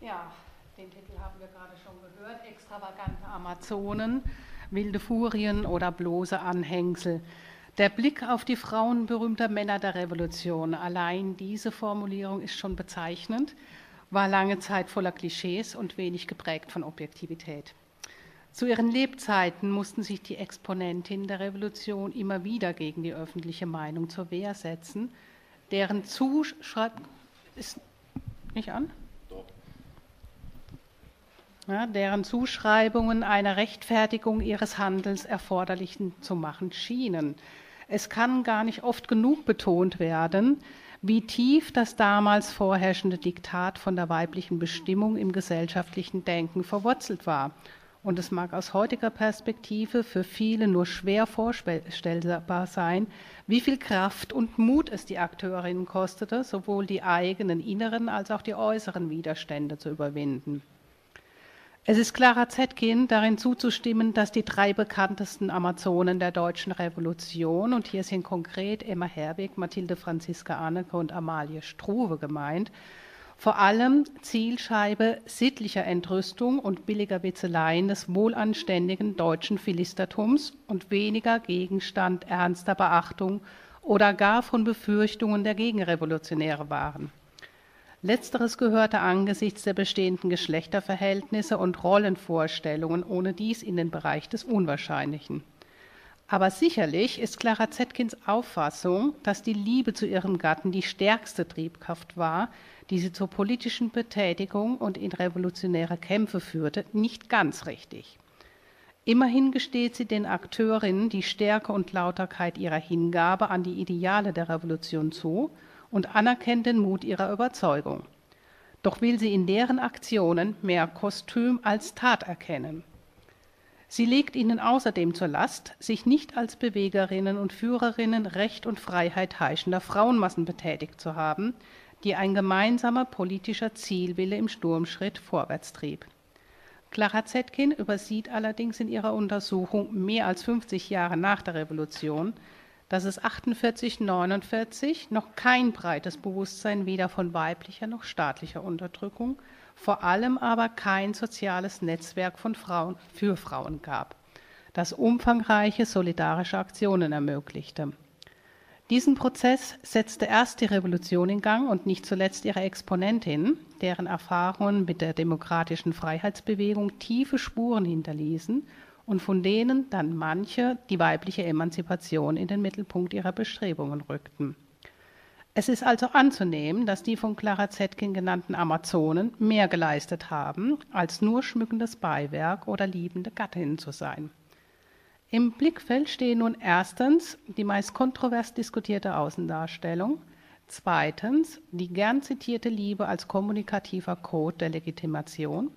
Ja, den Titel haben wir gerade schon gehört. Extravagante Amazonen, wilde Furien oder bloße Anhängsel. Der Blick auf die Frauen berühmter Männer der Revolution, allein diese Formulierung ist schon bezeichnend, war lange Zeit voller Klischees und wenig geprägt von Objektivität. Zu ihren Lebzeiten mussten sich die Exponentinnen der Revolution immer wieder gegen die öffentliche Meinung zur Wehr setzen, deren Zuschreibung ist nicht an? Ja, deren Zuschreibungen einer Rechtfertigung ihres Handelns erforderlich zu machen schienen. Es kann gar nicht oft genug betont werden, wie tief das damals vorherrschende Diktat von der weiblichen Bestimmung im gesellschaftlichen Denken verwurzelt war. Und es mag aus heutiger Perspektive für viele nur schwer vorstellbar sein, wie viel Kraft und Mut es die Akteurinnen kostete, sowohl die eigenen inneren als auch die äußeren Widerstände zu überwinden. Es ist Clara Zetkin darin zuzustimmen, dass die drei bekanntesten Amazonen der deutschen Revolution, und hier sind konkret Emma Herwig, Mathilde Franziska Anneke und Amalie Struve gemeint, vor allem Zielscheibe sittlicher Entrüstung und billiger Witzeleien des wohlanständigen deutschen Philistertums und weniger Gegenstand ernster Beachtung oder gar von Befürchtungen der Gegenrevolutionäre waren. Letzteres gehörte angesichts der bestehenden Geschlechterverhältnisse und Rollenvorstellungen ohne dies in den Bereich des Unwahrscheinlichen. Aber sicherlich ist Clara Zetkins Auffassung, dass die Liebe zu ihrem Gatten die stärkste Triebkraft war, die sie zur politischen Betätigung und in revolutionäre Kämpfe führte, nicht ganz richtig. Immerhin gesteht sie den Akteurinnen die Stärke und Lauterkeit ihrer Hingabe an die Ideale der Revolution zu und anerkennt den Mut ihrer Überzeugung. Doch will sie in deren Aktionen mehr Kostüm als Tat erkennen. Sie legt ihnen außerdem zur Last, sich nicht als Bewegerinnen und Führerinnen Recht und Freiheit heischender Frauenmassen betätigt zu haben, die ein gemeinsamer politischer Zielwille im Sturmschritt vorwärts trieb. Clara Zetkin übersieht allerdings in ihrer Untersuchung mehr als 50 Jahre nach der Revolution, dass es 48, 49 noch kein breites Bewusstsein weder von weiblicher noch staatlicher Unterdrückung, vor allem aber kein soziales Netzwerk von Frauen für Frauen gab, das umfangreiche solidarische Aktionen ermöglichte. Diesen Prozess setzte erst die Revolution in Gang und nicht zuletzt ihre Exponentin, deren Erfahrungen mit der demokratischen Freiheitsbewegung tiefe Spuren hinterließen und von denen dann manche die weibliche Emanzipation in den Mittelpunkt ihrer Bestrebungen rückten. Es ist also anzunehmen, dass die von Clara Zetkin genannten Amazonen mehr geleistet haben, als nur schmückendes Beiwerk oder liebende Gattinnen zu sein. Im Blickfeld stehen nun erstens die meist kontrovers diskutierte Außendarstellung, zweitens die gern zitierte Liebe als kommunikativer Code der Legitimation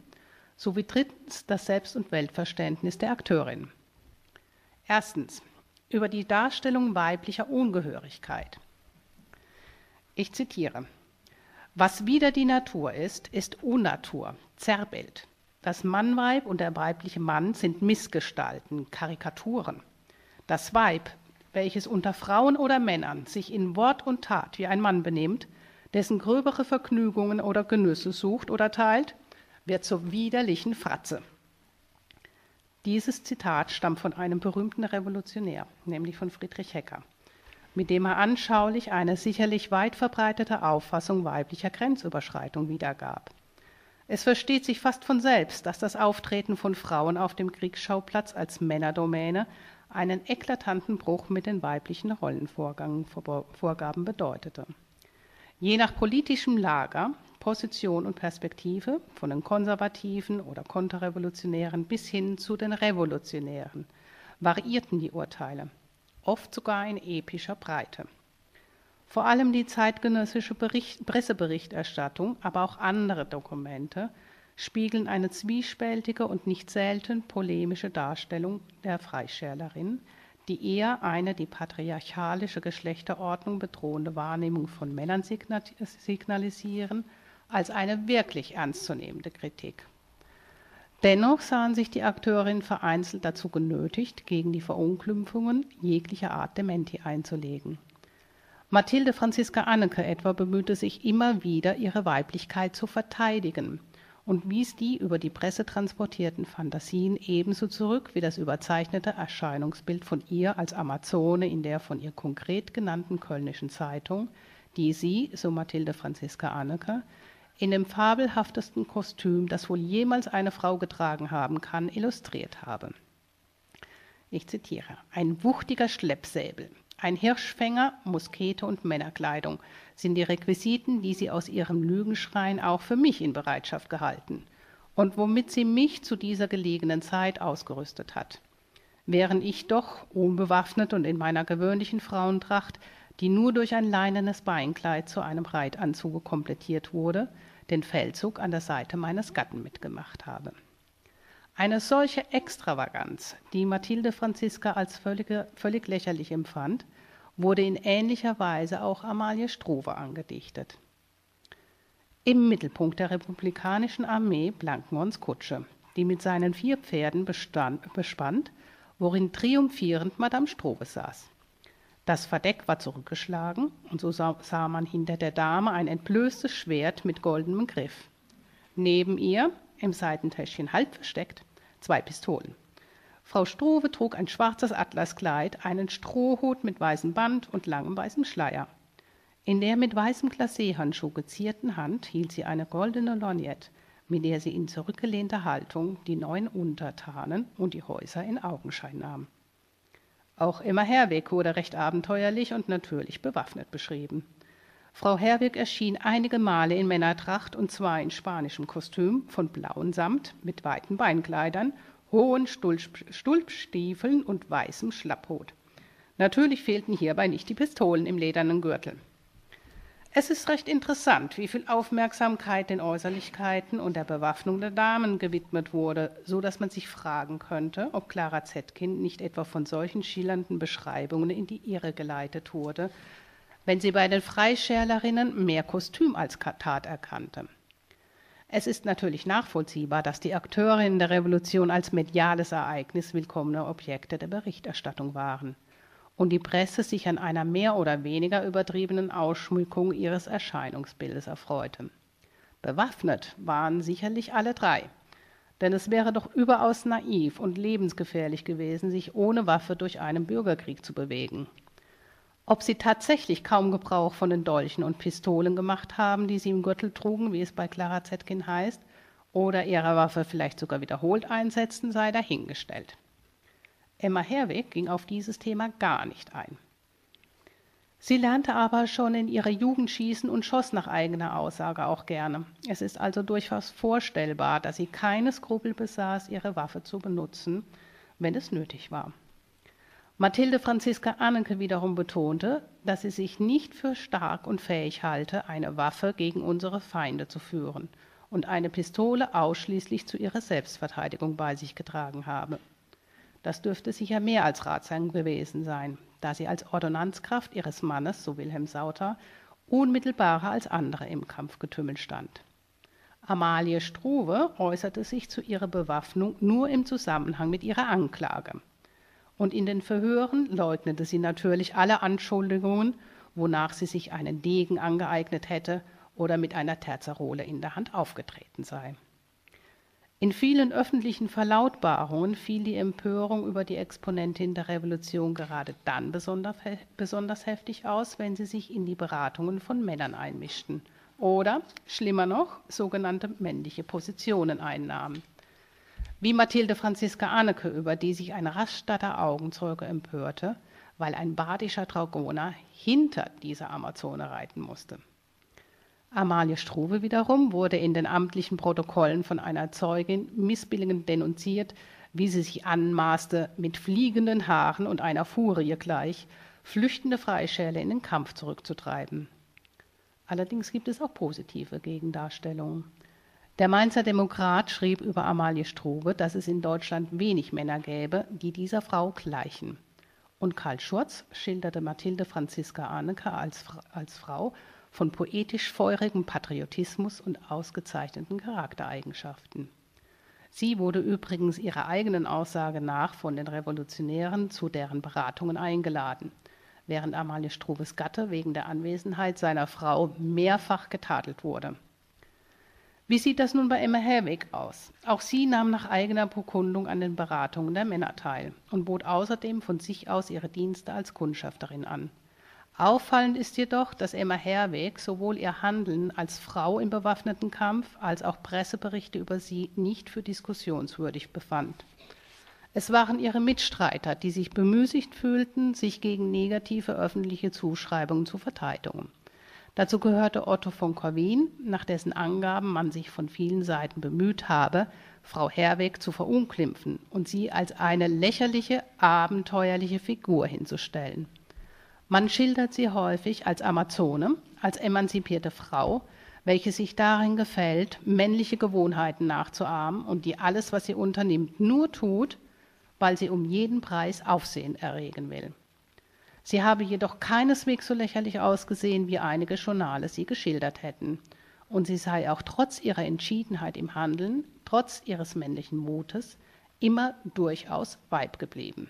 sowie drittens das Selbst- und Weltverständnis der Akteurin. Erstens über die Darstellung weiblicher Ungehörigkeit. Ich zitiere. Was wieder die Natur ist, ist Unnatur, Zerrbild. Das Mannweib und der weibliche Mann sind Missgestalten, Karikaturen. Das Weib, welches unter Frauen oder Männern sich in Wort und Tat wie ein Mann benimmt, dessen gröbere Vergnügungen oder Genüsse sucht oder teilt, wird zur widerlichen Fratze. Dieses Zitat stammt von einem berühmten Revolutionär, nämlich von Friedrich Hecker, mit dem er anschaulich eine sicherlich weit verbreitete Auffassung weiblicher Grenzüberschreitung wiedergab. Es versteht sich fast von selbst, dass das Auftreten von Frauen auf dem Kriegsschauplatz als Männerdomäne einen eklatanten Bruch mit den weiblichen Rollenvorgaben bedeutete. Je nach politischem Lager Position und Perspektive, von den Konservativen oder Konterrevolutionären bis hin zu den Revolutionären, variierten die Urteile, oft sogar in epischer Breite. Vor allem die zeitgenössische Bericht, Presseberichterstattung, aber auch andere Dokumente spiegeln eine zwiespältige und nicht selten polemische Darstellung der Freischärlerin, die eher eine die patriarchalische Geschlechterordnung bedrohende Wahrnehmung von Männern signalisieren als eine wirklich ernstzunehmende Kritik. Dennoch sahen sich die Akteurinnen vereinzelt dazu genötigt, gegen die Verunglimpfungen jeglicher Art Dementi einzulegen. Mathilde Franziska Anneke etwa bemühte sich immer wieder, ihre Weiblichkeit zu verteidigen und wies die über die Presse transportierten Fantasien ebenso zurück wie das überzeichnete Erscheinungsbild von ihr als Amazone in der von ihr konkret genannten Kölnischen Zeitung, die sie, so Mathilde Franziska Anneke, in dem fabelhaftesten Kostüm, das wohl jemals eine Frau getragen haben kann, illustriert habe. Ich zitiere: Ein wuchtiger Schleppsäbel, ein Hirschfänger, Muskete und Männerkleidung sind die Requisiten, die sie aus ihrem Lügenschrein auch für mich in Bereitschaft gehalten und womit sie mich zu dieser gelegenen Zeit ausgerüstet hat. Während ich doch, unbewaffnet und in meiner gewöhnlichen Frauentracht, die nur durch ein leinenes Beinkleid zu einem Reitanzuge komplettiert wurde, den Feldzug an der Seite meines Gatten mitgemacht habe. Eine solche Extravaganz, die Mathilde Franziska als völlige, völlig lächerlich empfand, wurde in ähnlicher Weise auch Amalie Struve angedichtet. Im Mittelpunkt der republikanischen Armee Blankmons Kutsche, die mit seinen vier Pferden bestand, bespannt, worin triumphierend Madame Struve saß. Das Verdeck war zurückgeschlagen und so sah, sah man hinter der Dame ein entblößtes Schwert mit goldenem Griff. Neben ihr, im Seitentäschchen halb versteckt, zwei Pistolen. Frau Struve trug ein schwarzes Atlaskleid, einen Strohhut mit weißem Band und langem weißem Schleier. In der mit weißem Glacéhandschuh gezierten Hand hielt sie eine goldene Lorgnette, mit der sie in zurückgelehnter Haltung die neuen Untertanen und die Häuser in Augenschein nahm. Auch Emma Herweg wurde recht abenteuerlich und natürlich bewaffnet beschrieben. Frau Herwig erschien einige Male in Männertracht und zwar in spanischem Kostüm von blauem Samt mit weiten Beinkleidern, hohen Stulpstiefeln und weißem Schlapphut. Natürlich fehlten hierbei nicht die Pistolen im ledernen Gürtel. Es ist recht interessant, wie viel Aufmerksamkeit den Äußerlichkeiten und der Bewaffnung der Damen gewidmet wurde, so dass man sich fragen könnte, ob Clara Zetkin nicht etwa von solchen schillernden Beschreibungen in die Irre geleitet wurde, wenn sie bei den Freischärlerinnen mehr Kostüm als Tat erkannte. Es ist natürlich nachvollziehbar, dass die Akteurinnen der Revolution als mediales Ereignis willkommene Objekte der Berichterstattung waren und die Presse sich an einer mehr oder weniger übertriebenen Ausschmückung ihres Erscheinungsbildes erfreute. Bewaffnet waren sicherlich alle drei, denn es wäre doch überaus naiv und lebensgefährlich gewesen, sich ohne Waffe durch einen Bürgerkrieg zu bewegen. Ob sie tatsächlich kaum Gebrauch von den Dolchen und Pistolen gemacht haben, die sie im Gürtel trugen, wie es bei Clara Zetkin heißt, oder ihre Waffe vielleicht sogar wiederholt einsetzten, sei dahingestellt. Emma Herwig ging auf dieses Thema gar nicht ein. Sie lernte aber schon in ihrer Jugend schießen und schoss nach eigener Aussage auch gerne. Es ist also durchaus vorstellbar, dass sie keine Skrupel besaß, ihre Waffe zu benutzen, wenn es nötig war. Mathilde Franziska Annenke wiederum betonte, dass sie sich nicht für stark und fähig halte, eine Waffe gegen unsere Feinde zu führen und eine Pistole ausschließlich zu ihrer Selbstverteidigung bei sich getragen habe. Das dürfte sicher mehr als ratsam gewesen sein, da sie als Ordonnanzkraft ihres Mannes, so Wilhelm Sauter, unmittelbarer als andere im Kampfgetümmel stand. Amalie Struve äußerte sich zu ihrer Bewaffnung nur im Zusammenhang mit ihrer Anklage. Und in den Verhören leugnete sie natürlich alle Anschuldigungen, wonach sie sich einen Degen angeeignet hätte oder mit einer Terzerole in der Hand aufgetreten sei. In vielen öffentlichen Verlautbarungen fiel die Empörung über die Exponentin der Revolution gerade dann besonders, heftig aus, wenn sie sich in die Beratungen von Männern einmischten oder, schlimmer noch, sogenannte männliche Positionen einnahmen. Wie Mathilde Franziska Anneke, über die sich ein Raststatter Augenzeuge empörte, weil ein badischer Dragoner hinter dieser Amazone reiten musste. Amalie Struve wiederum wurde in den amtlichen Protokollen von einer Zeugin missbilligend denunziert, wie sie sich anmaßte, mit fliegenden Haaren und einer Furie gleich flüchtende Freischäle in den Kampf zurückzutreiben. Allerdings gibt es auch positive Gegendarstellungen. Der Mainzer Demokrat schrieb über Amalie Struve, dass es in Deutschland wenig Männer gäbe, die dieser Frau gleichen. Und Karl Schurz schilderte Mathilde Franziska Arnecke als, als Frau von poetisch feurigem Patriotismus und ausgezeichneten Charaktereigenschaften. Sie wurde übrigens ihrer eigenen Aussage nach von den Revolutionären zu deren Beratungen eingeladen, während Amalie Struves Gatte wegen der Anwesenheit seiner Frau mehrfach getadelt wurde. Wie sieht das nun bei Emma Herweg aus? Auch sie nahm nach eigener Bekundung an den Beratungen der Männer teil und bot außerdem von sich aus ihre Dienste als Kundschafterin an. Auffallend ist jedoch, dass Emma Herweg sowohl ihr Handeln als Frau im bewaffneten Kampf als auch Presseberichte über sie nicht für diskussionswürdig befand. Es waren ihre Mitstreiter, die sich bemüßigt fühlten, sich gegen negative öffentliche Zuschreibungen zu verteidigen. Dazu gehörte Otto von Corwin, nach dessen Angaben man sich von vielen Seiten bemüht habe, Frau Herweg zu verunglimpfen und sie als eine lächerliche, abenteuerliche Figur hinzustellen. Man schildert sie häufig als Amazone, als emanzipierte Frau, welche sich darin gefällt, männliche Gewohnheiten nachzuahmen und die alles, was sie unternimmt, nur tut, weil sie um jeden Preis Aufsehen erregen will. Sie habe jedoch keineswegs so lächerlich ausgesehen, wie einige Journale sie geschildert hätten, und sie sei auch trotz ihrer Entschiedenheit im Handeln, trotz ihres männlichen Mutes, immer durchaus Weib geblieben.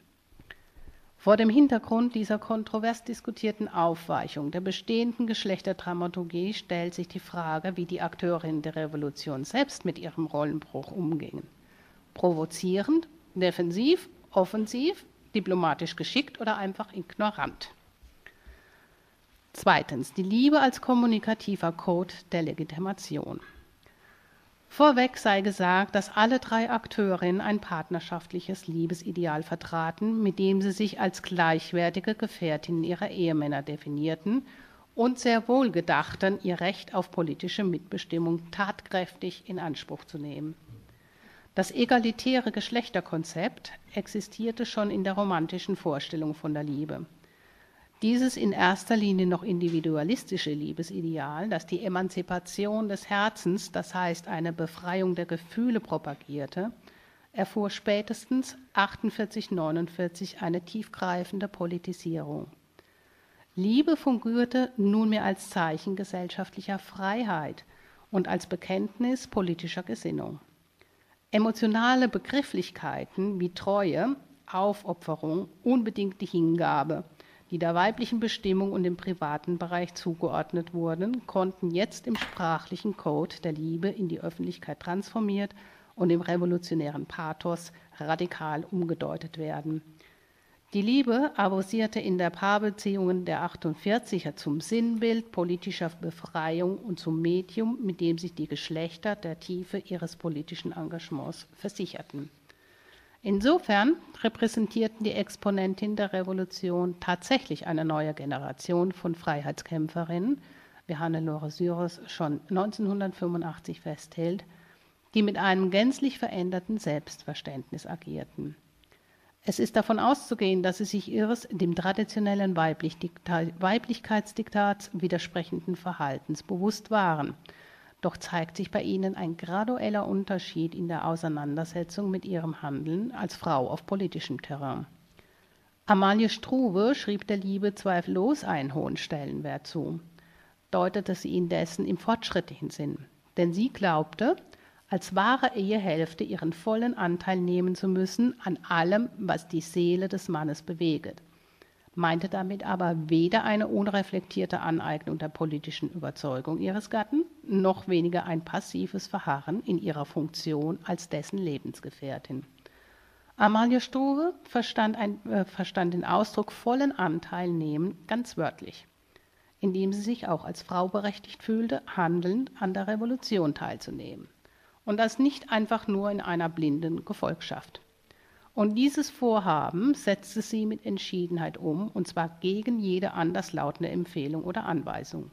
Vor dem Hintergrund dieser kontrovers diskutierten Aufweichung der bestehenden Geschlechterdramaturgie stellt sich die Frage, wie die Akteurinnen der Revolution selbst mit ihrem Rollenbruch umgingen. Provozierend, defensiv, offensiv, diplomatisch geschickt oder einfach ignorant. Zweitens, die Liebe als kommunikativer Code der Legitimation. Vorweg sei gesagt, dass alle drei Akteurinnen ein partnerschaftliches Liebesideal vertraten, mit dem sie sich als gleichwertige Gefährtinnen ihrer Ehemänner definierten und sehr wohl gedachten, ihr Recht auf politische Mitbestimmung tatkräftig in Anspruch zu nehmen. Das egalitäre Geschlechterkonzept existierte schon in der romantischen Vorstellung von der Liebe. Dieses in erster Linie noch individualistische Liebesideal, das die Emanzipation des Herzens, das heißt eine Befreiung der Gefühle propagierte, erfuhr spätestens 48-49 eine tiefgreifende Politisierung. Liebe fungierte nunmehr als Zeichen gesellschaftlicher Freiheit und als Bekenntnis politischer Gesinnung. Emotionale Begrifflichkeiten wie Treue, Aufopferung, unbedingte Hingabe – die der weiblichen Bestimmung und dem privaten Bereich zugeordnet wurden, konnten jetzt im sprachlichen Code der Liebe in die Öffentlichkeit transformiert und im revolutionären Pathos radikal umgedeutet werden. Die Liebe avancierte in der Paarbeziehungen der 48er zum Sinnbild politischer Befreiung und zum Medium, mit dem sich die Geschlechter der Tiefe ihres politischen Engagements versicherten. Insofern repräsentierten die Exponentinnen der Revolution tatsächlich eine neue Generation von Freiheitskämpferinnen, wie Hannelore Syros schon 1985 festhält, die mit einem gänzlich veränderten Selbstverständnis agierten. Es ist davon auszugehen, dass sie sich ihres dem traditionellen Weiblichkeitsdiktats widersprechenden Verhaltens bewusst waren – doch zeigt sich bei ihnen ein gradueller Unterschied in der Auseinandersetzung mit ihrem Handeln als Frau auf politischem Terrain. Amalie Struve schrieb der Liebe zweifellos einen hohen Stellenwert zu, deutete sie indessen im fortschrittlichen Sinn, denn sie glaubte, als wahre Ehehälfte ihren vollen Anteil nehmen zu müssen an allem, was die Seele des Mannes beweget meinte damit aber weder eine unreflektierte Aneignung der politischen Überzeugung ihres Gatten, noch weniger ein passives Verharren in ihrer Funktion als dessen Lebensgefährtin. Amalie Struve verstand, ein, äh, verstand den Ausdruck vollen Anteil nehmen ganz wörtlich, indem sie sich auch als Frau berechtigt fühlte, handelnd an der Revolution teilzunehmen. Und das nicht einfach nur in einer blinden Gefolgschaft. Und dieses Vorhaben setzte sie mit Entschiedenheit um, und zwar gegen jede anderslautende Empfehlung oder Anweisung.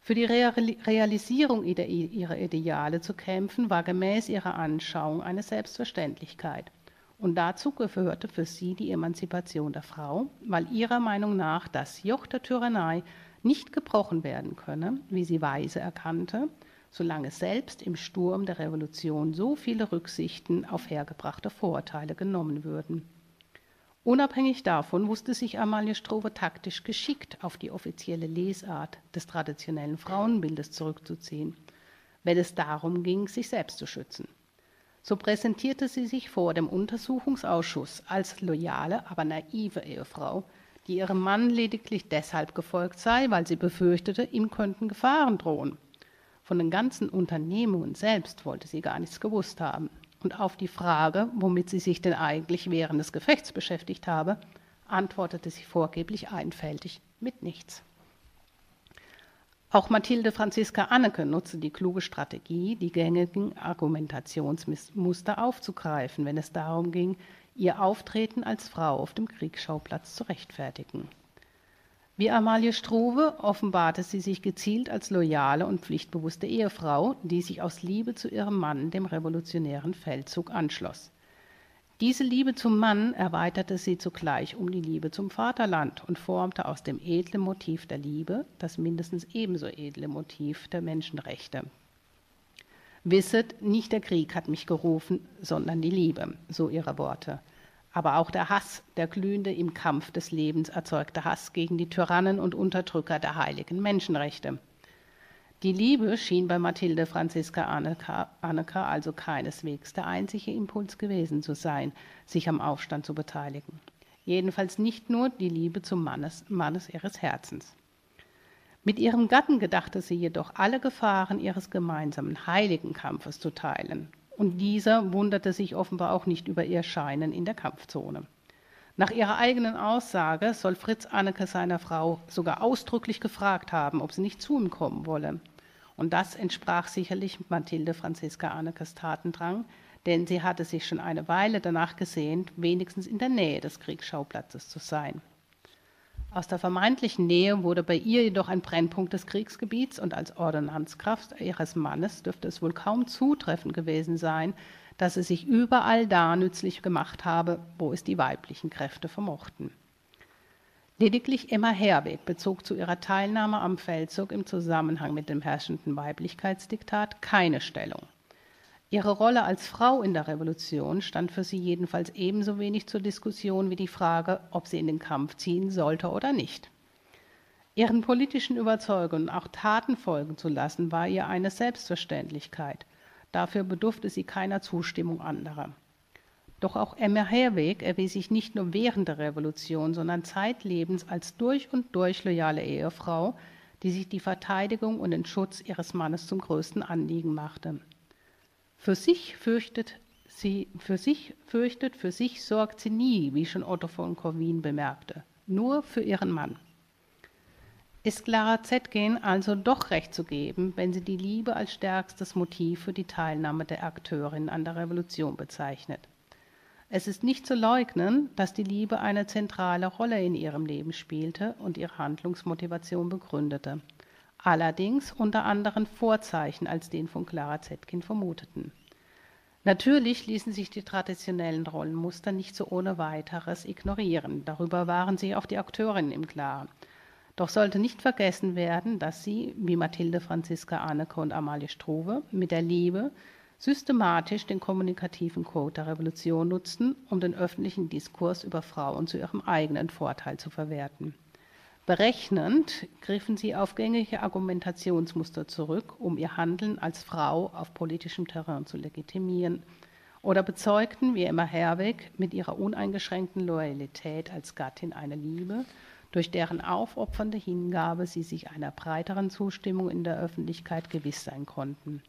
Für die Realisierung ihrer Ideale zu kämpfen, war gemäß ihrer Anschauung eine Selbstverständlichkeit. Und dazu gehörte für sie die Emanzipation der Frau, weil ihrer Meinung nach das Joch der Tyrannei nicht gebrochen werden könne, wie sie weise erkannte, solange selbst im Sturm der Revolution so viele Rücksichten auf hergebrachte Vorurteile genommen würden. Unabhängig davon wusste sich Amalie Struve taktisch geschickt auf die offizielle Lesart des traditionellen Frauenbildes zurückzuziehen, wenn es darum ging, sich selbst zu schützen. So präsentierte sie sich vor dem Untersuchungsausschuss als loyale, aber naive Ehefrau, die ihrem Mann lediglich deshalb gefolgt sei, weil sie befürchtete, ihm könnten Gefahren drohen Von den ganzen Unternehmungen selbst wollte sie gar nichts gewusst haben. Und auf die Frage, womit sie sich denn eigentlich während des Gefechts beschäftigt habe, antwortete sie vorgeblich einfältig mit nichts. Auch Mathilde Franziska Anneke nutzte die kluge Strategie, die gängigen Argumentationsmuster aufzugreifen, wenn es darum ging, ihr Auftreten als Frau auf dem Kriegsschauplatz zu rechtfertigen. Wie Amalie Struve offenbarte sie sich gezielt als loyale und pflichtbewusste Ehefrau, die sich aus Liebe zu ihrem Mann dem revolutionären Feldzug anschloss. Diese Liebe zum Mann erweiterte sie zugleich um die Liebe zum Vaterland und formte aus dem edlen Motiv der Liebe das mindestens ebenso edle Motiv der Menschenrechte. Wisset, nicht der Krieg hat mich gerufen, sondern die Liebe, so ihre Worte aber auch der Hass, der glühende im Kampf des Lebens erzeugte Hass gegen die Tyrannen und Unterdrücker der heiligen Menschenrechte. Die Liebe schien bei Mathilde Franziska Anneka also keineswegs der einzige Impuls gewesen zu sein, sich am Aufstand zu beteiligen. Jedenfalls nicht nur die Liebe zum Mannes, Mannes ihres Herzens. Mit ihrem Gatten gedachte sie jedoch alle Gefahren ihres gemeinsamen heiligen Kampfes zu teilen und dieser wunderte sich offenbar auch nicht über ihr Scheinen in der Kampfzone. Nach ihrer eigenen Aussage soll Fritz Anneke seiner Frau sogar ausdrücklich gefragt haben, ob sie nicht zu ihm kommen wolle. Und das entsprach sicherlich Mathilde Franziska Annekes Tatendrang, denn sie hatte sich schon eine Weile danach gesehnt, wenigstens in der Nähe des Kriegsschauplatzes zu sein. Aus der vermeintlichen Nähe wurde bei ihr jedoch ein Brennpunkt des Kriegsgebiets und als Ordonnanzkraft ihres Mannes dürfte es wohl kaum zutreffend gewesen sein, dass sie sich überall da nützlich gemacht habe, wo es die weiblichen Kräfte vermochten. Lediglich Emma Herweg bezog zu ihrer Teilnahme am Feldzug im Zusammenhang mit dem herrschenden Weiblichkeitsdiktat keine Stellung. Ihre Rolle als Frau in der Revolution stand für sie jedenfalls ebenso wenig zur Diskussion wie die Frage, ob sie in den Kampf ziehen sollte oder nicht. Ihren politischen Überzeugungen auch Taten folgen zu lassen, war ihr eine Selbstverständlichkeit. Dafür bedurfte sie keiner Zustimmung anderer. Doch auch Emma Herweg erwies sich nicht nur während der Revolution, sondern zeitlebens als durch und durch loyale Ehefrau, die sich die Verteidigung und den Schutz ihres Mannes zum größten Anliegen machte. Für sich fürchtet sie, für sich fürchtet, für sich sorgt sie nie, wie schon Otto von Corwin bemerkte, nur für ihren Mann. Ist Clara Zetkin also doch recht zu geben, wenn sie die Liebe als stärkstes Motiv für die Teilnahme der Akteurin an der Revolution bezeichnet? Es ist nicht zu leugnen, dass die Liebe eine zentrale Rolle in ihrem Leben spielte und ihre Handlungsmotivation begründete allerdings unter anderen Vorzeichen als den von Clara Zetkin vermuteten. Natürlich ließen sich die traditionellen Rollenmuster nicht so ohne weiteres ignorieren. Darüber waren sich auch die Akteurinnen im Klaren. Doch sollte nicht vergessen werden, dass sie, wie Mathilde Franziska Arnecke und Amalie Struve, mit der Liebe systematisch den kommunikativen Code der Revolution nutzten, um den öffentlichen Diskurs über Frauen zu ihrem eigenen Vorteil zu verwerten. Berechnend griffen sie auf gängige Argumentationsmuster zurück, um ihr Handeln als Frau auf politischem Terrain zu legitimieren, oder bezeugten, wie Emma Herweg, mit ihrer uneingeschränkten Loyalität als Gattin eine Liebe, durch deren aufopfernde Hingabe sie sich einer breiteren Zustimmung in der Öffentlichkeit gewiss sein konnten.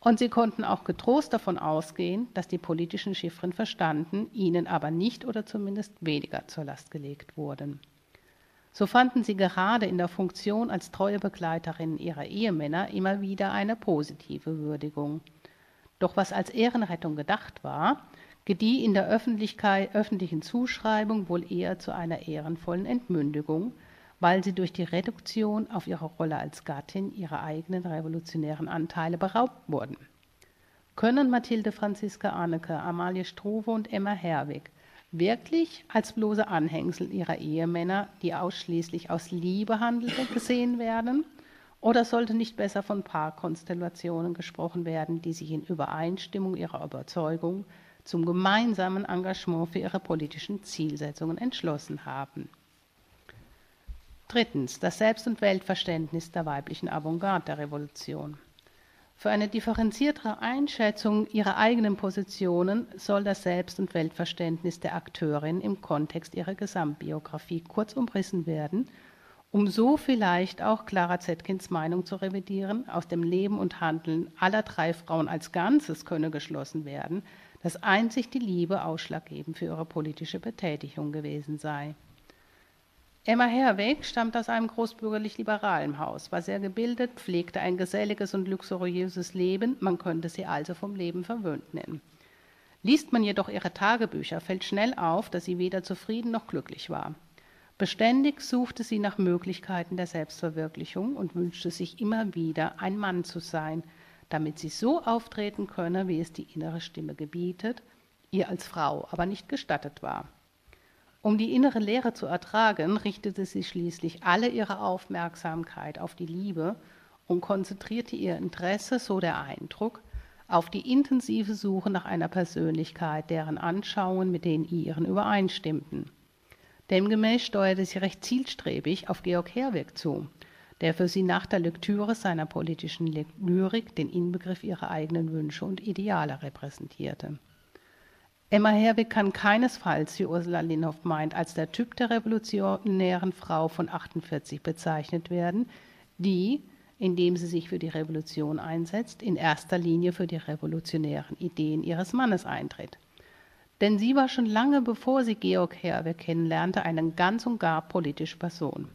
Und sie konnten auch getrost davon ausgehen, dass die politischen Chiffren verstanden, ihnen aber nicht oder zumindest weniger zur Last gelegt wurden. So fanden sie gerade in der Funktion als treue Begleiterin ihrer Ehemänner immer wieder eine positive Würdigung. Doch was als Ehrenrettung gedacht war, gedieh in der öffentlichen Zuschreibung wohl eher zu einer ehrenvollen Entmündigung, weil sie durch die Reduktion auf ihre Rolle als Gattin ihrer eigenen revolutionären Anteile beraubt wurden. Können Mathilde Franziska Arnecke, Amalie Struve und Emma Herwig wirklich als bloße Anhängsel ihrer Ehemänner, die ausschließlich aus Liebe handelten, gesehen werden? Oder sollte nicht besser von Paarkonstellationen gesprochen werden, die sich in Übereinstimmung ihrer Überzeugung zum gemeinsamen Engagement für ihre politischen Zielsetzungen entschlossen haben? Drittens, das Selbst- und Weltverständnis der weiblichen Avantgarde der Revolution. Für eine differenziertere Einschätzung ihrer eigenen Positionen soll das Selbst- und Weltverständnis der Akteurin im Kontext ihrer Gesamtbiografie kurz umrissen werden, um so vielleicht auch Clara Zetkins Meinung zu revidieren, aus dem Leben und Handeln aller drei Frauen als Ganzes könne geschlossen werden, dass einzig die Liebe ausschlaggebend für ihre politische Betätigung gewesen sei. Emma Herweg stammt aus einem großbürgerlich-liberalen Haus, war sehr gebildet, pflegte ein geselliges und luxuriöses Leben, man könnte sie also vom Leben verwöhnt nennen. Liest man jedoch ihre Tagebücher, fällt schnell auf, dass sie weder zufrieden noch glücklich war. Beständig suchte sie nach Möglichkeiten der Selbstverwirklichung und wünschte sich immer wieder, ein Mann zu sein, damit sie so auftreten könne, wie es die innere Stimme gebietet, ihr als Frau aber nicht gestattet war. Um die innere Lehre zu ertragen, richtete sie schließlich alle ihre Aufmerksamkeit auf die Liebe und konzentrierte ihr Interesse, so der Eindruck, auf die intensive Suche nach einer Persönlichkeit, deren Anschauungen mit den ihren übereinstimmten. Demgemäß steuerte sie recht zielstrebig auf Georg Herweg zu, der für sie nach der Lektüre seiner politischen Lyrik den Inbegriff ihrer eigenen Wünsche und Ideale repräsentierte. Emma Herwig kann keinesfalls, wie Ursula Linhoff meint, als der Typ der revolutionären Frau von 48 bezeichnet werden, die, indem sie sich für die Revolution einsetzt, in erster Linie für die revolutionären Ideen ihres Mannes eintritt. Denn sie war schon lange bevor sie Georg Herweg kennenlernte, eine ganz und gar politische Person.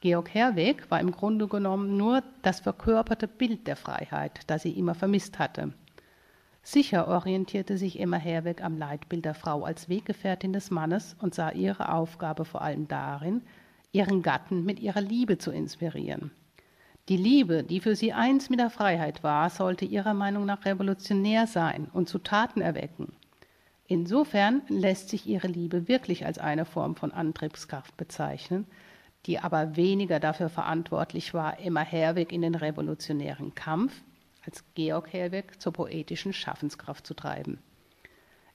Georg Herweg war im Grunde genommen nur das verkörperte Bild der Freiheit, das sie immer vermisst hatte. Sicher orientierte sich Emma Herweg am Leitbild der Frau als Weggefährtin des Mannes und sah ihre Aufgabe vor allem darin, ihren Gatten mit ihrer Liebe zu inspirieren. Die Liebe, die für sie eins mit der Freiheit war, sollte ihrer Meinung nach revolutionär sein und zu Taten erwecken. Insofern lässt sich ihre Liebe wirklich als eine Form von Antriebskraft bezeichnen, die aber weniger dafür verantwortlich war, Emma Herweg in den revolutionären Kampf als Georg Herweg zur poetischen Schaffenskraft zu treiben.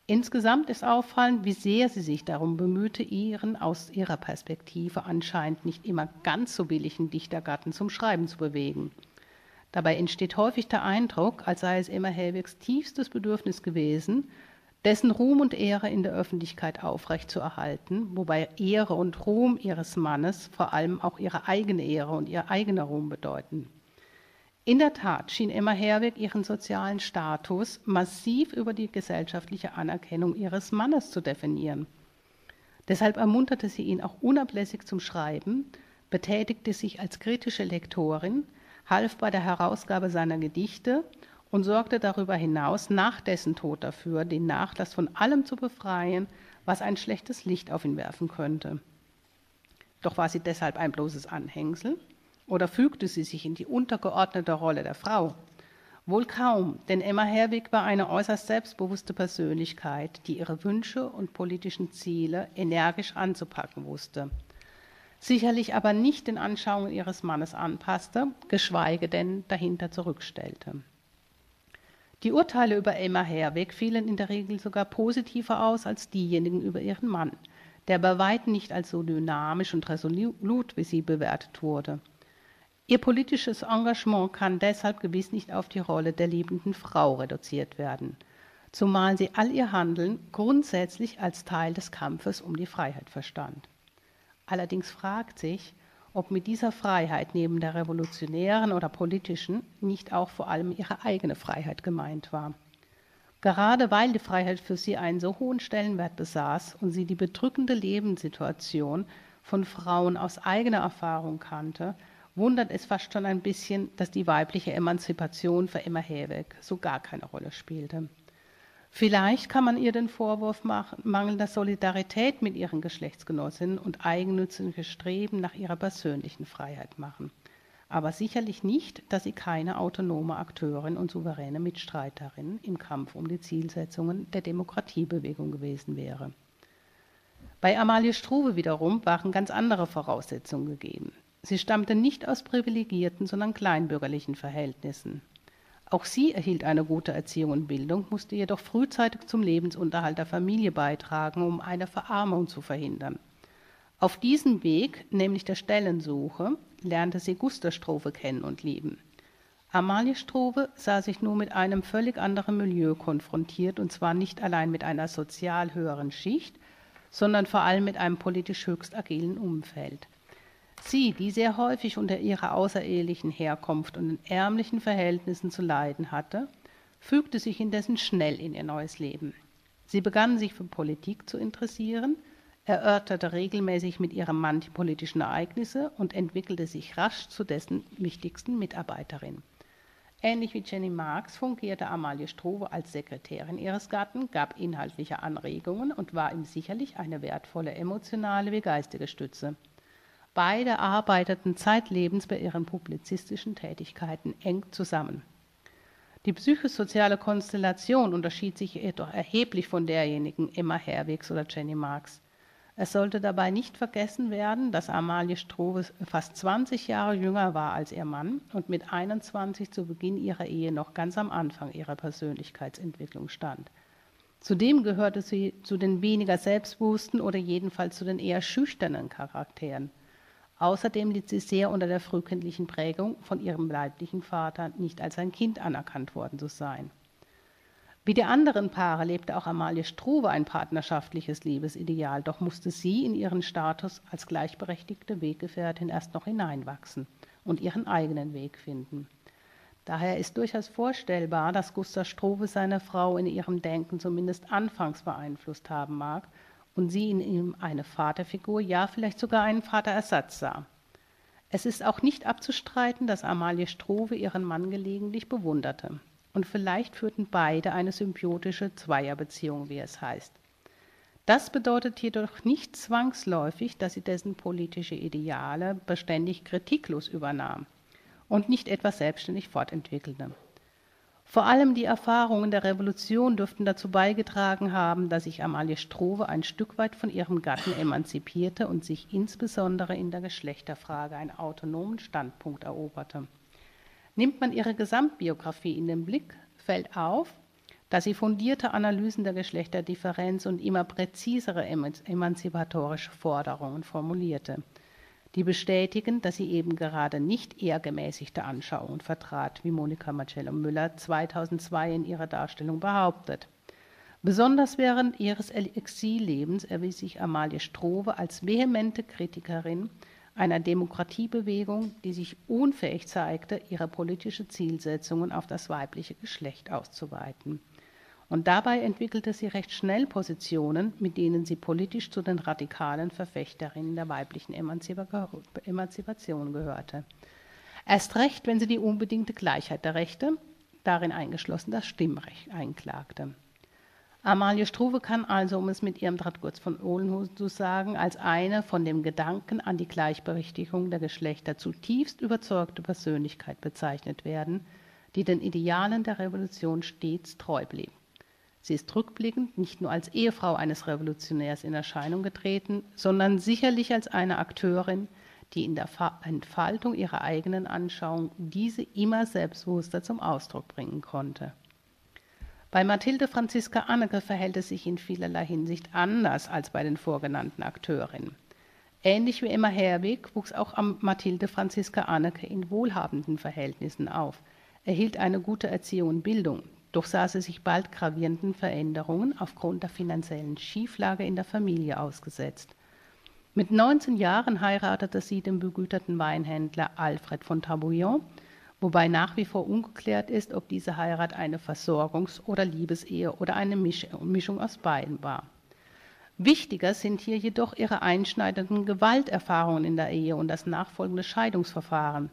Insgesamt ist auffallend, wie sehr sie sich darum bemühte, ihren aus ihrer Perspektive anscheinend nicht immer ganz so billigen Dichtergatten zum Schreiben zu bewegen. Dabei entsteht häufig der Eindruck, als sei es Emma Helwigs tiefstes Bedürfnis gewesen, dessen Ruhm und Ehre in der Öffentlichkeit aufrechtzuerhalten, wobei Ehre und Ruhm ihres Mannes vor allem auch ihre eigene Ehre und ihr eigener Ruhm bedeuten. In der Tat schien Emma Herweg ihren sozialen Status massiv über die gesellschaftliche Anerkennung ihres Mannes zu definieren. Deshalb ermunterte sie ihn auch unablässig zum Schreiben, betätigte sich als kritische Lektorin, half bei der Herausgabe seiner Gedichte und sorgte darüber hinaus nach dessen Tod dafür, den Nachlass von allem zu befreien, was ein schlechtes Licht auf ihn werfen könnte. Doch war sie deshalb ein bloßes Anhängsel? Oder fügte sie sich in die untergeordnete Rolle der Frau? Wohl kaum, denn Emma Herwig war eine äußerst selbstbewusste Persönlichkeit, die ihre Wünsche und politischen Ziele energisch anzupacken wusste. Sicherlich aber nicht den Anschauungen ihres Mannes anpasste, geschweige denn dahinter zurückstellte. Die Urteile über Emma Herweg fielen in der Regel sogar positiver aus als diejenigen über ihren Mann, der bei weitem nicht als so dynamisch und resolut wie sie bewertet wurde. Ihr politisches Engagement kann deshalb gewiss nicht auf die Rolle der liebenden Frau reduziert werden, zumal sie all ihr Handeln grundsätzlich als Teil des Kampfes um die Freiheit verstand. Allerdings fragt sich, ob mit dieser Freiheit neben der revolutionären oder politischen nicht auch vor allem ihre eigene Freiheit gemeint war. Gerade weil die Freiheit für sie einen so hohen Stellenwert besaß und sie die bedrückende Lebenssituation von Frauen aus eigener Erfahrung kannte, wundert es fast schon ein bisschen, dass die weibliche Emanzipation für Emma Herweg so gar keine Rolle spielte. Vielleicht kann man ihr den Vorwurf machen, mangelnder Solidarität mit ihren Geschlechtsgenossinnen und eigennütziges Streben nach ihrer persönlichen Freiheit machen. Aber sicherlich nicht, dass sie keine autonome Akteurin und souveräne Mitstreiterin im Kampf um die Zielsetzungen der Demokratiebewegung gewesen wäre. Bei Amalie Struve wiederum waren ganz andere Voraussetzungen gegeben. Sie stammte nicht aus privilegierten, sondern kleinbürgerlichen Verhältnissen. Auch sie erhielt eine gute Erziehung und Bildung, musste jedoch frühzeitig zum Lebensunterhalt der Familie beitragen, um eine Verarmung zu verhindern. Auf diesem Weg, nämlich der Stellensuche, lernte sie Gustav Struve kennen und lieben. Amalie Struve sah sich nur mit einem völlig anderen Milieu konfrontiert, und zwar nicht allein mit einer sozial höheren Schicht, sondern vor allem mit einem politisch höchst agilen Umfeld. Sie, die sehr häufig unter ihrer außerehelichen Herkunft und in ärmlichen Verhältnissen zu leiden hatte, fügte sich indessen schnell in ihr neues Leben. Sie begann sich für Politik zu interessieren, erörterte regelmäßig mit ihrem Mann die politischen Ereignisse und entwickelte sich rasch zu dessen wichtigsten Mitarbeiterin. Ähnlich wie Jenny Marx fungierte Amalie Struve als Sekretärin ihres Gatten, gab inhaltliche Anregungen und war ihm sicherlich eine wertvolle emotionale wie geistige Stütze. Beide arbeiteten zeitlebens bei ihren publizistischen Tätigkeiten eng zusammen. Die psychosoziale Konstellation unterschied sich jedoch erheblich von derjenigen Emma Herwigs oder Jenny Marx. Es sollte dabei nicht vergessen werden, dass Amalie Strohe fast 20 Jahre jünger war als ihr Mann und mit 21 zu Beginn ihrer Ehe noch ganz am Anfang ihrer Persönlichkeitsentwicklung stand. Zudem gehörte sie zu den weniger selbstbewussten oder jedenfalls zu den eher schüchternen Charakteren. Außerdem litt sie sehr unter der frühkindlichen Prägung, von ihrem leiblichen Vater nicht als ein Kind anerkannt worden zu sein. Wie die anderen Paare lebte auch Amalie Struve ein partnerschaftliches Liebesideal, doch musste sie in ihren Status als gleichberechtigte Weggefährtin erst noch hineinwachsen und ihren eigenen Weg finden. Daher ist durchaus vorstellbar, dass Gustav Struve seine Frau in ihrem Denken zumindest anfangs beeinflusst haben mag und sie in ihm eine Vaterfigur, ja vielleicht sogar einen Vaterersatz sah. Es ist auch nicht abzustreiten, dass Amalie Struve ihren Mann gelegentlich bewunderte und vielleicht führten beide eine symbiotische Zweierbeziehung, wie es heißt. Das bedeutet jedoch nicht zwangsläufig, dass sie dessen politische Ideale beständig kritiklos übernahm und nicht etwas selbstständig fortentwickelte. Vor allem die Erfahrungen der Revolution dürften dazu beigetragen haben, dass sich Amalie Struve ein Stück weit von ihrem Gatten emanzipierte und sich insbesondere in der Geschlechterfrage einen autonomen Standpunkt eroberte. Nimmt man ihre Gesamtbiografie in den Blick, fällt auf, dass sie fundierte Analysen der Geschlechterdifferenz und immer präzisere emanzipatorische Forderungen formulierte, die bestätigen, dass sie eben gerade nicht eher gemäßigte Anschauungen vertrat, wie Monika Marcello Müller 2002 in ihrer Darstellung behauptet. Besonders während ihres Exillebens erwies sich Amalie Struve als vehemente Kritikerin einer Demokratiebewegung, die sich unfähig zeigte, ihre politische Zielsetzungen auf das weibliche Geschlecht auszuweiten. Und dabei entwickelte sie recht schnell Positionen, mit denen sie politisch zu den radikalen Verfechterinnen der weiblichen Emanzipation gehörte. Erst recht, wenn sie die unbedingte Gleichheit der Rechte, darin eingeschlossen das Stimmrecht, einklagte. Amalie Struve kann also, um es mit ihrem Drahtgurz von Ohlenhusen zu sagen, als eine von dem Gedanken an die Gleichberechtigung der Geschlechter zutiefst überzeugte Persönlichkeit bezeichnet werden, die den Idealen der Revolution stets treu blieb. Sie ist rückblickend nicht nur als Ehefrau eines Revolutionärs in Erscheinung getreten, sondern sicherlich als eine Akteurin, die in der Entfaltung ihrer eigenen Anschauung diese immer selbstbewusster zum Ausdruck bringen konnte. Bei Mathilde Franziska Anneke verhält es sich in vielerlei Hinsicht anders als bei den vorgenannten Akteurinnen. Ähnlich wie Emma Herwig wuchs auch Mathilde Franziska Anneke in wohlhabenden Verhältnissen auf, erhielt eine gute Erziehung und Bildung, doch sah sie sich bald gravierenden Veränderungen aufgrund der finanziellen Schieflage in der Familie ausgesetzt. Mit 19 Jahren heiratete sie den begüterten Weinhändler Alfred von Tabouillon wobei nach wie vor ungeklärt ist, ob diese Heirat eine Versorgungs- oder Liebesehe oder eine Mischung aus beiden war. Wichtiger sind hier jedoch ihre einschneidenden Gewalterfahrungen in der Ehe und das nachfolgende Scheidungsverfahren.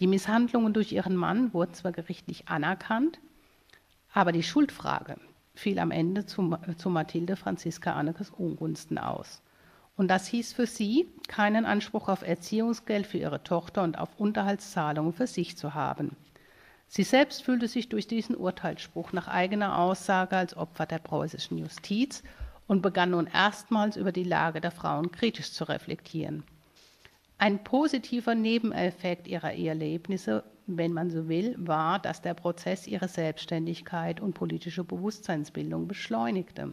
Die Misshandlungen durch ihren Mann wurden zwar gerichtlich anerkannt, aber die Schuldfrage fiel am Ende zu, zu Mathilde Franziska Annekes Ungunsten aus. Und das hieß für sie, keinen Anspruch auf Erziehungsgeld für ihre Tochter und auf Unterhaltszahlungen für sich zu haben. Sie selbst fühlte sich durch diesen Urteilsspruch nach eigener Aussage als Opfer der preußischen Justiz und begann nun erstmals über die Lage der Frauen kritisch zu reflektieren. Ein positiver Nebeneffekt ihrer Erlebnisse, wenn man so will, war, dass der Prozess ihre Selbstständigkeit und politische Bewusstseinsbildung beschleunigte.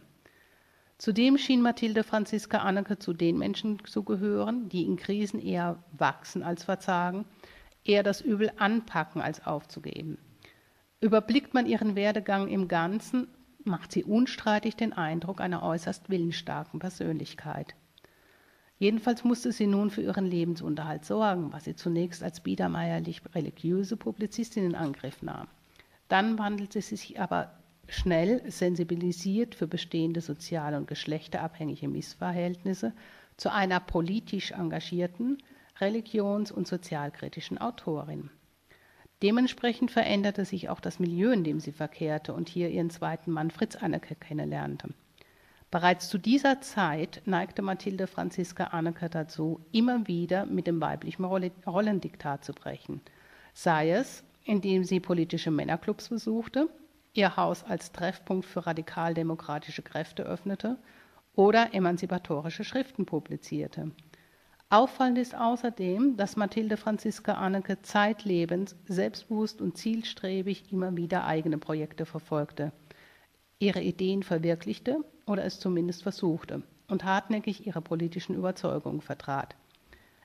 Zudem schien Mathilde Franziska Anneke zu den Menschen zu gehören, die in Krisen eher wachsen als verzagen, eher das Übel anpacken als aufzugeben. Überblickt man ihren Werdegang im Ganzen, macht sie unstreitig den Eindruck einer äußerst willensstarken Persönlichkeit. Jedenfalls musste sie nun für ihren Lebensunterhalt sorgen, was sie zunächst als biedermeierlich religiöse Publizistin in Angriff nahm. Dann wandelte sie sich aber schnell, sensibilisiert für bestehende soziale und geschlechterabhängige Missverhältnisse, zu einer politisch engagierten, religions- und sozialkritischen Autorin. Dementsprechend veränderte sich auch das Milieu, in dem sie verkehrte und hier ihren zweiten Mann Fritz Anneke kennenlernte. Bereits zu dieser Zeit neigte Mathilde Franziska Anneke dazu, immer wieder mit dem weiblichen Rollendiktat zu brechen, sei es, indem sie politische Männerclubs besuchte, ihr Haus als Treffpunkt für radikaldemokratische Kräfte öffnete oder emanzipatorische Schriften publizierte. Auffallend ist außerdem, dass Mathilde Franziska Anneke zeitlebens selbstbewusst und zielstrebig immer wieder eigene Projekte verfolgte – ihre Ideen verwirklichte oder es zumindest versuchte und hartnäckig ihre politischen Überzeugungen vertrat.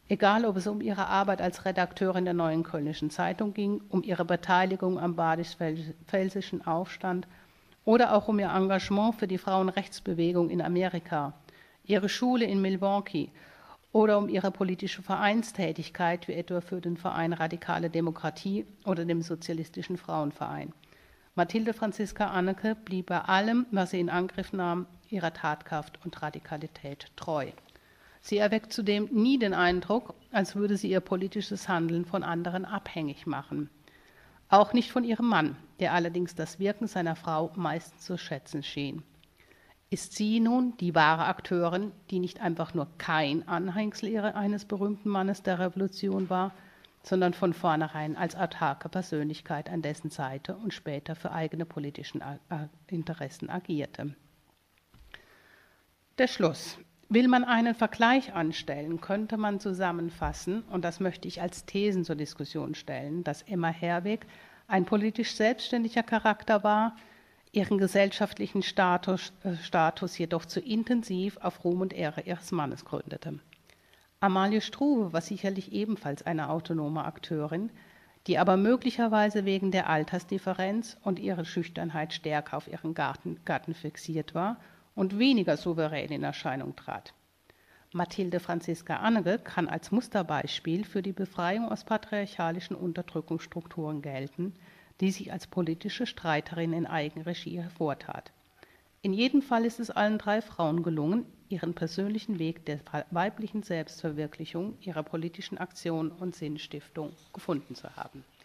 Egal, ob es um ihre Arbeit als Redakteurin der Neuen Kölnischen Zeitung ging, um ihre Beteiligung am badisch-pfälzischen Aufstand oder auch um ihr Engagement für die Frauenrechtsbewegung in Amerika, ihre Schule in Milwaukee oder um ihre politische Vereinstätigkeit, wie etwa für den Verein Radikale Demokratie oder dem Sozialistischen Frauenverein. Mathilde Franziska Anneke blieb bei allem, was sie in Angriff nahm, ihrer Tatkraft und Radikalität treu. Sie erweckt zudem nie den Eindruck, als würde sie ihr politisches Handeln von anderen abhängig machen. Auch nicht von ihrem Mann, der allerdings das Wirken seiner Frau meistens zu schätzen schien. Ist sie nun die wahre Akteurin, die nicht einfach nur kein Anhängsel eines berühmten Mannes der Revolution war, sondern von vornherein als autarke Persönlichkeit an dessen Seite und später für eigene politische Interessen agierte. Der Schluss. Will man einen Vergleich anstellen, könnte man zusammenfassen, und das möchte ich als Thesen zur Diskussion stellen, dass Emma Herweg ein politisch selbstständiger Charakter war, ihren gesellschaftlichen Status, äh, Status jedoch zu intensiv auf Ruhm und Ehre ihres Mannes gründete. Amalie Struve war sicherlich ebenfalls eine autonome Akteurin, die aber möglicherweise wegen der Altersdifferenz und ihrer Schüchternheit stärker auf ihren Garten, Gatten fixiert war und weniger souverän in Erscheinung trat. Mathilde Franziska Annege kann als Musterbeispiel für die Befreiung aus patriarchalischen Unterdrückungsstrukturen gelten, die sich als politische Streiterin in Eigenregie hervortat. In jedem Fall ist es allen drei Frauen gelungen, ihren persönlichen Weg der weiblichen Selbstverwirklichung, ihrer politischen Aktion und Sinnstiftung gefunden zu haben.